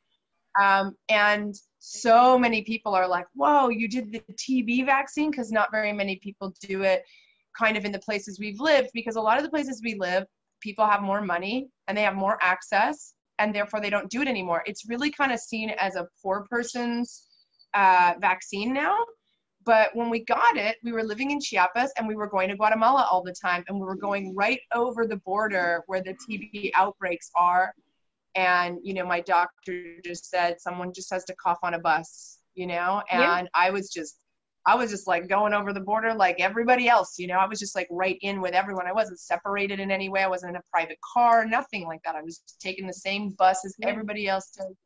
Um, and so many people are like, "Whoa, you did the TB vaccine?" Because not very many people do it, kind of in the places we've lived. Because a lot of the places we live, people have more money and they have more access, and therefore they don't do it anymore. It's really kind of seen as a poor person's uh, vaccine now but when we got it, we were living in Chiapas and we were going to Guatemala all the time. And we were going right over the border where the TB outbreaks are. And, you know, my doctor just said someone just has to cough on a bus, you know? And yeah. I was just, I was just like going over the border like everybody else, you know? I was just like right in with everyone. I wasn't separated in any way. I wasn't in a private car, nothing like that. I was taking the same bus as everybody else did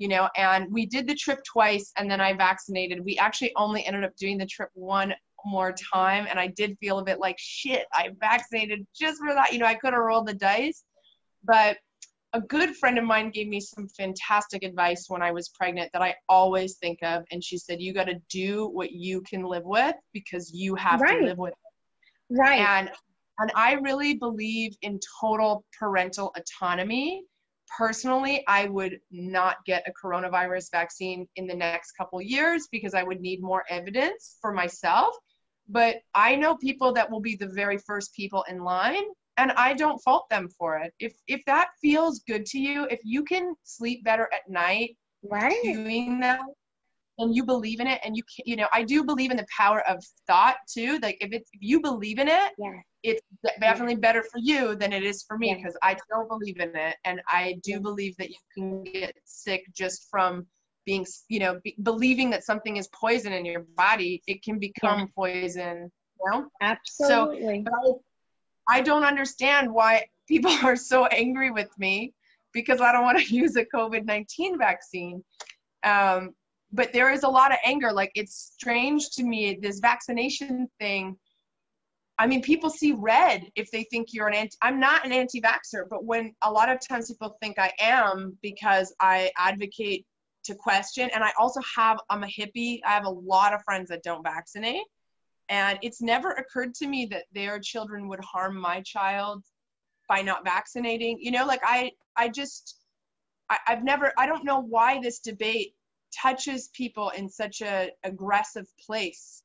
you know, and we did the trip twice and then I vaccinated. We actually only ended up doing the trip one more time and I did feel a bit like shit, I vaccinated just for that. You know, I could have rolled the dice. But a good friend of mine gave me some fantastic advice when I was pregnant that I always think of. And she said, You got to do what you can live with because you have right. to live with it. Right. And and I really believe in total parental autonomy personally, I would not get a coronavirus vaccine in the next couple years because I would need more evidence for myself. But I know people that will be the very first people in line, and I don't fault them for it. If if that feels good to you, if you can sleep better at night right. doing that, and you believe in it, and you you know, I do believe in the power of thought too. Like if it's if you believe in it, yeah it's definitely better for you than it is for me because yeah. I don't believe in it, and I do yeah. believe that you can get sick just from being, you know, be, believing that something is poison in your body. It can become yeah. poison. You know? Absolutely. So, I, don't understand why people are so angry with me because I don't want to use a COVID nineteen vaccine. Um, but there is a lot of anger. Like it's strange to me this vaccination thing I mean, people see red if they think you're an anti. I'm not an anti-vaxxer, but when a lot of times people think I am because I advocate to question, and I also have, I'm a hippie. I have a lot of friends that don't vaccinate, and it's never occurred to me that their children would harm my child by not vaccinating. You know, like I, I just, I, I've never, I don't know why this debate touches people in such a aggressive place.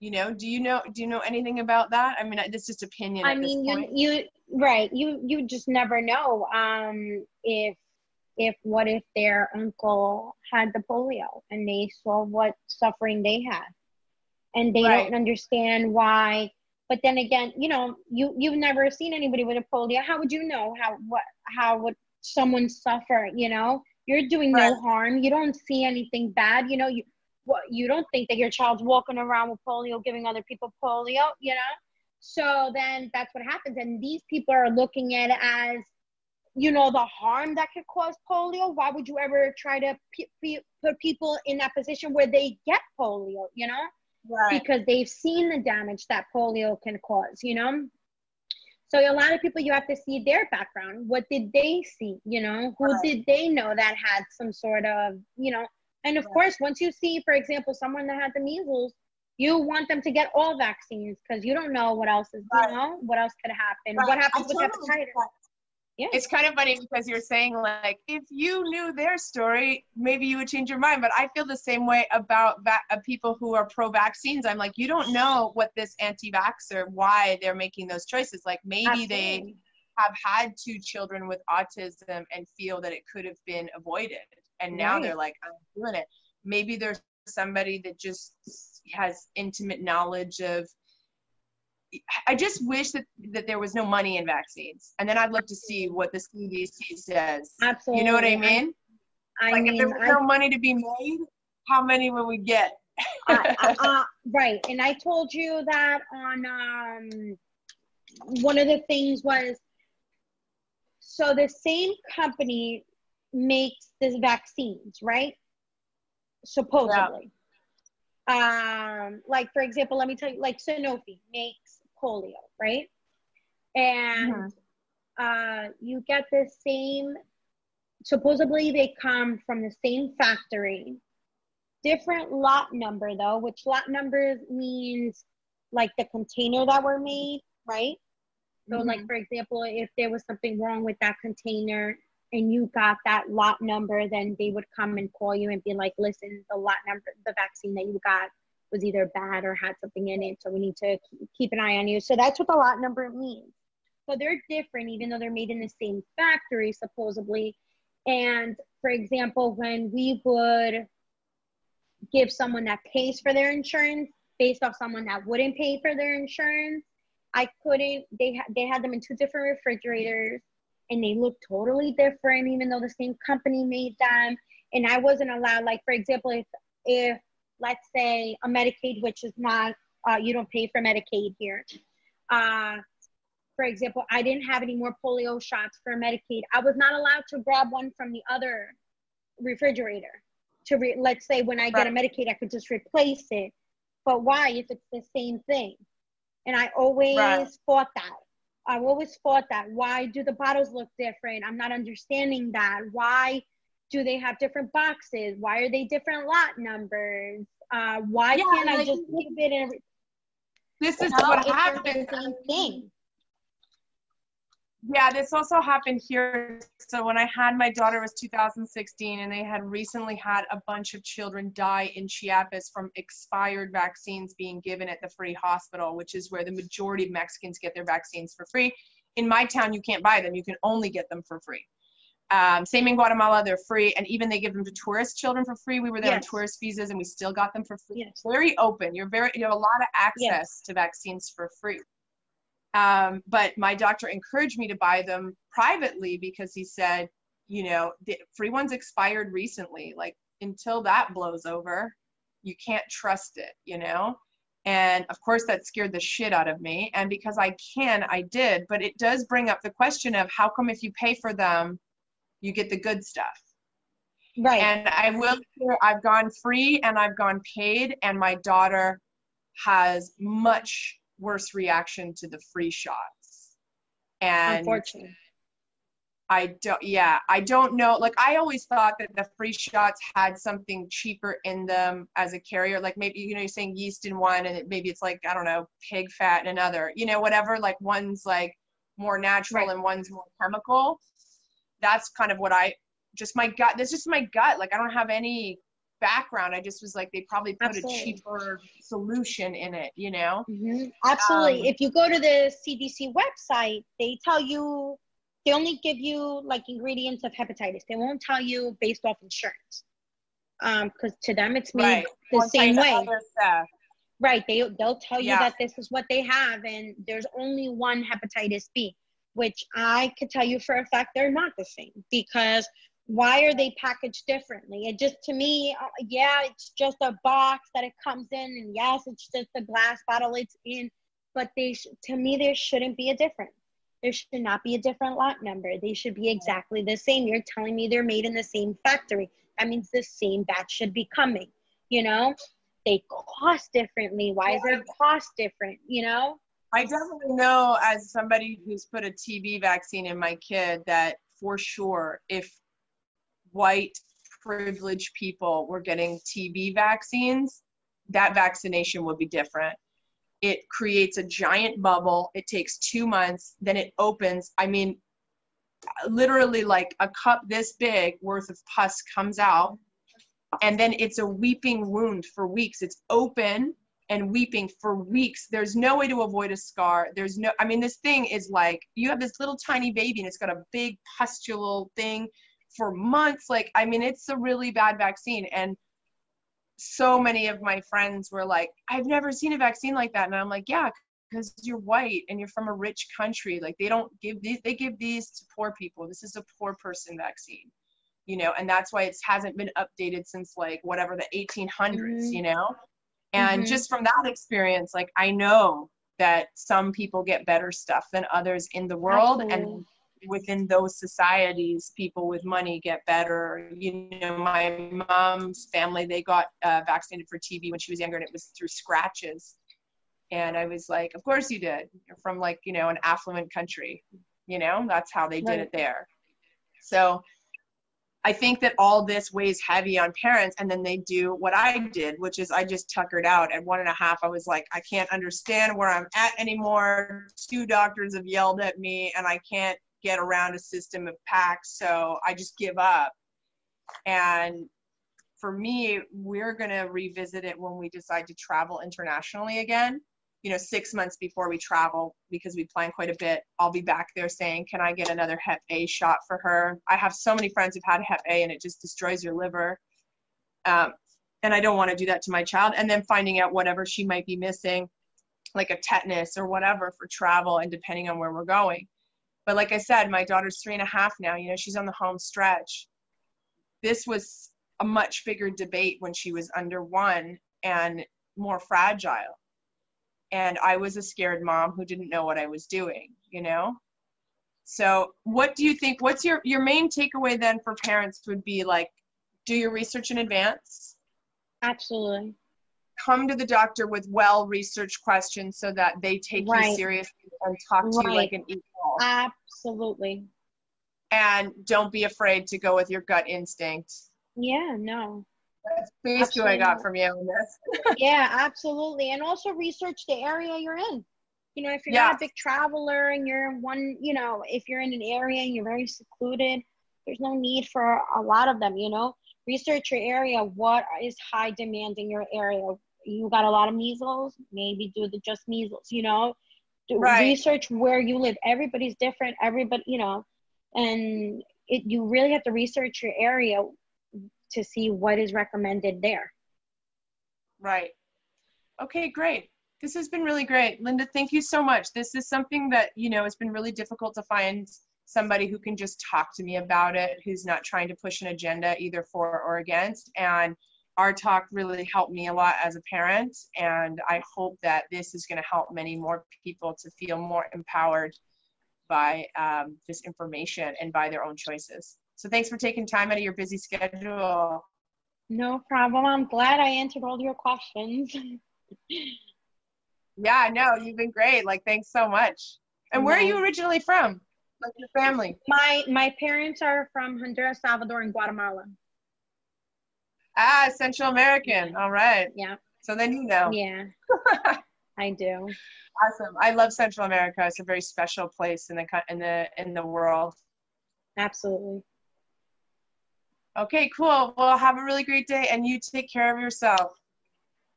You know do you know do you know anything about that? I mean it's just opinion i mean you you right you you just never know um if if what if their uncle had the polio and they saw what suffering they had and they right. don't understand why. But then again you know you you've never seen anybody with a polio how would you know how what how would someone suffer you know? You're doing right. no harm. You don't see anything bad you know? You what you don't think that your child's walking around with polio giving other people polio you know? So then that's what happens. And these people are looking at it as you know the harm that could cause polio. Why would you ever try to p- put people in that position where they get polio you know right. because they've seen the damage that polio can cause you know so a lot of people you have to see their background what did they see you know who right. did they know that had some sort of you know And of course, once you see, for example, someone that had the measles, you want them to get all vaccines because you don't know what else is, right. you know, what else could happen. What happens I with totally hepatitis? Yeah. It's kind of funny because you're saying like if you knew their story, maybe you would change your mind. But I feel the same way about va- uh, people who are pro-vaccines. I'm like, you don't know what this anti-vaxxer why they're making those choices. Like maybe Absolutely. they have had two children with autism and feel that it could have been avoided, and now right. they're like, I'm doing it. Maybe there's somebody that just has intimate knowledge of I just wish that, that there was no money in vaccines. And then I'd love to see what the CDC says. Absolutely. You know what I mean? I, like mean, if there was I, no money to be made, how many would we get? uh, uh, right. And I told you that on um, one of the things was so the same company makes this vaccines, right? Supposedly. Um, like for example, let me tell you, like Sanofi makes polio, right? And mm-hmm. uh, you get the same, supposedly they come from the same factory. Different lot number though, which lot number means like the container that were made, right? So, mm-hmm. like for example, if there was something wrong with that container and you got that lot number, then they would come and call you and be like, "Listen, the lot number, the vaccine that you got was either bad or had something in it. So we need to keep an eye on you. So that's what the lot number means. So they're different, even though they're made in the same factory, supposedly. And for example, when we would give someone that pays for their insurance based off someone that wouldn't pay for their insurance, I couldn't. They had they had them in two different refrigerators, and they look totally different, even though the same company made them. And I wasn't allowed. Like for example, if if let's say a Medicaid, which is not, uh, you don't pay for Medicaid here. Uh, for example, I didn't have any more polio shots for Medicaid. I was not allowed to grab one from the other refrigerator. To re- let's say when I get a Medicaid, I could just replace it. But why if it's the same thing? And I always right. fought that. I always fought that. Why do the bottles look different? I'm not understanding that. Why do they have different boxes? Why are they different lot numbers? Uh, why yeah, can't like, I just leave it in? This is what happened. Same thing. Yeah, this also happened here. So when I had my daughter was 2016, and they had recently had a bunch of children die in Chiapas from expired vaccines being given at the free hospital, which is where the majority of Mexicans get their vaccines for free. In my town, you can't buy them; you can only get them for free. Um, same in Guatemala, they're free, and even they give them to tourist children for free. We were there yes. on tourist visas, and we still got them for free. Yes. Very open. You're very you have a lot of access yes. to vaccines for free. Um, but my doctor encouraged me to buy them privately because he said, you know, the free ones expired recently. Like until that blows over, you can't trust it. You know. And of course, that scared the shit out of me. And because I can, I did. But it does bring up the question of how come if you pay for them, you get the good stuff. Right. And I will I've gone free and I've gone paid, and my daughter has much worse reaction to the free shots. And unfortunately. I don't yeah, I don't know. Like I always thought that the free shots had something cheaper in them as a carrier. Like maybe you know you're saying yeast in one and it, maybe it's like, I don't know, pig fat in another. You know, whatever, like one's like more natural right. and one's more chemical that's kind of what I just my gut. This is just my gut. Like I don't have any background. I just was like they probably put Absolutely. a cheaper solution in it. You know. Mm-hmm. Absolutely. Um, if you go to the CDC website, they tell you they only give you like ingredients of hepatitis. They won't tell you based off insurance. Um, because to them it's made right. the One same way. Right. They they'll tell you yeah. that this is what they have, and there's only one hepatitis B which I could tell you for a fact they're not the same because why are they packaged differently? It just to me, uh, yeah, it's just a box that it comes in, and yes, it's just a glass bottle it's in, but they sh- to me there shouldn't be a difference. There should not be a different lot number. They should be exactly the same. You're telling me they're made in the same factory. That means the same batch should be coming. You know, they cost differently. Why is their cost different? You know. I definitely know as somebody who's put a TB vaccine in my kid that for sure if white privileged people were getting TB vaccines, that vaccination would be different. It creates a giant bubble. It takes two months, then it opens. I mean, literally like a cup this big worth of pus comes out and then it's a weeping wound for weeks it's open and weeping for weeks there's no way to avoid a scar there's no i mean this thing is like you have this little tiny baby and it's got a big pustule thing for months like i mean it's a really bad vaccine. And so many of my friends were like i've never seen a vaccine like that. And i'm like yeah because you're white and you're from a rich country. Like they don't give these they give these to poor people. This is a poor person vaccine. You know and that's why it hasn't been updated since like whatever the 1800s mm-hmm. you know? And mm-hmm. just from that experience like i know that some people get better stuff than others in the world. Absolutely. and within those societies people with money get better you know my mom's family they got uh, vaccinated for tb when she was younger and it was through scratches and I was like, of course you did. You're from like, you know, an affluent country. You know, that's how they did right. it there. So I think that all this weighs heavy on parents, and then they do what I did, which is I just tuckered out. At one and a half, I was like, I can't understand where I'm at anymore. Two doctors have yelled at me, and I can't get around a system of packs, so I just give up. And for me, we're going to revisit it when we decide to travel internationally again you know, six months before we travel, because we plan quite a bit, I'll be back there saying, Can I get another Hep A shot for her? I have so many friends who've had Hep A and it just destroys your liver. Um, and I don't want to do that to my child. And then finding out whatever she might be missing, like a tetanus or whatever for travel, and depending on where we're going. But like I said, my daughter's three and a half now, you know, she's on the home stretch. This was a much bigger debate when she was under one and more fragile and I was a scared mom who didn't know what I was doing, you know? So, what do you think? What's your your main takeaway then for parents would be like do your research in advance? Absolutely. Come to the doctor with well researched questions so that they take right. you seriously and talk to right. you like an equal. Absolutely. And don't be afraid to go with your gut instinct. Yeah, no. That's basically I got from you on this. yeah, absolutely. And also research the area you're in. You know, if you're yeah. not a big traveler and you're in one, you know, if you're in an area and you're very secluded, there's no need for a lot of them, you know. Research your area. What is high demand in your area? You got a lot of measles, maybe do the just measles, you know. Right. research where you live. Everybody's different. Everybody, you know, and it, you really have to research your area to see what is recommended there. Right. Okay, great. This has been really great. Linda, thank you so much. This is something that, you know, it's been really difficult to find somebody who can just talk to me about it, who's not trying to push an agenda either for or against. And our talk really helped me a lot as a parent. And I hope that this is going to help many more people to feel more empowered by um, this information and by their own choices. So thanks for taking time out of your busy schedule. No problem. I'm glad I answered all your questions. yeah, no, you've been great. Like, thanks so much. And where are you originally from? Like your family? My my parents are from Honduras, Salvador, and Guatemala. Ah, Central American. All right. Yeah. So then you know. Yeah. I do. Awesome. I love Central America. It's a very special place in the in the in the world. Absolutely. Okay, cool. Well, have a really great day and you take care of yourself.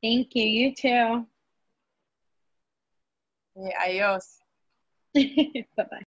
Thank you. You too. Yeah, adios. bye bye.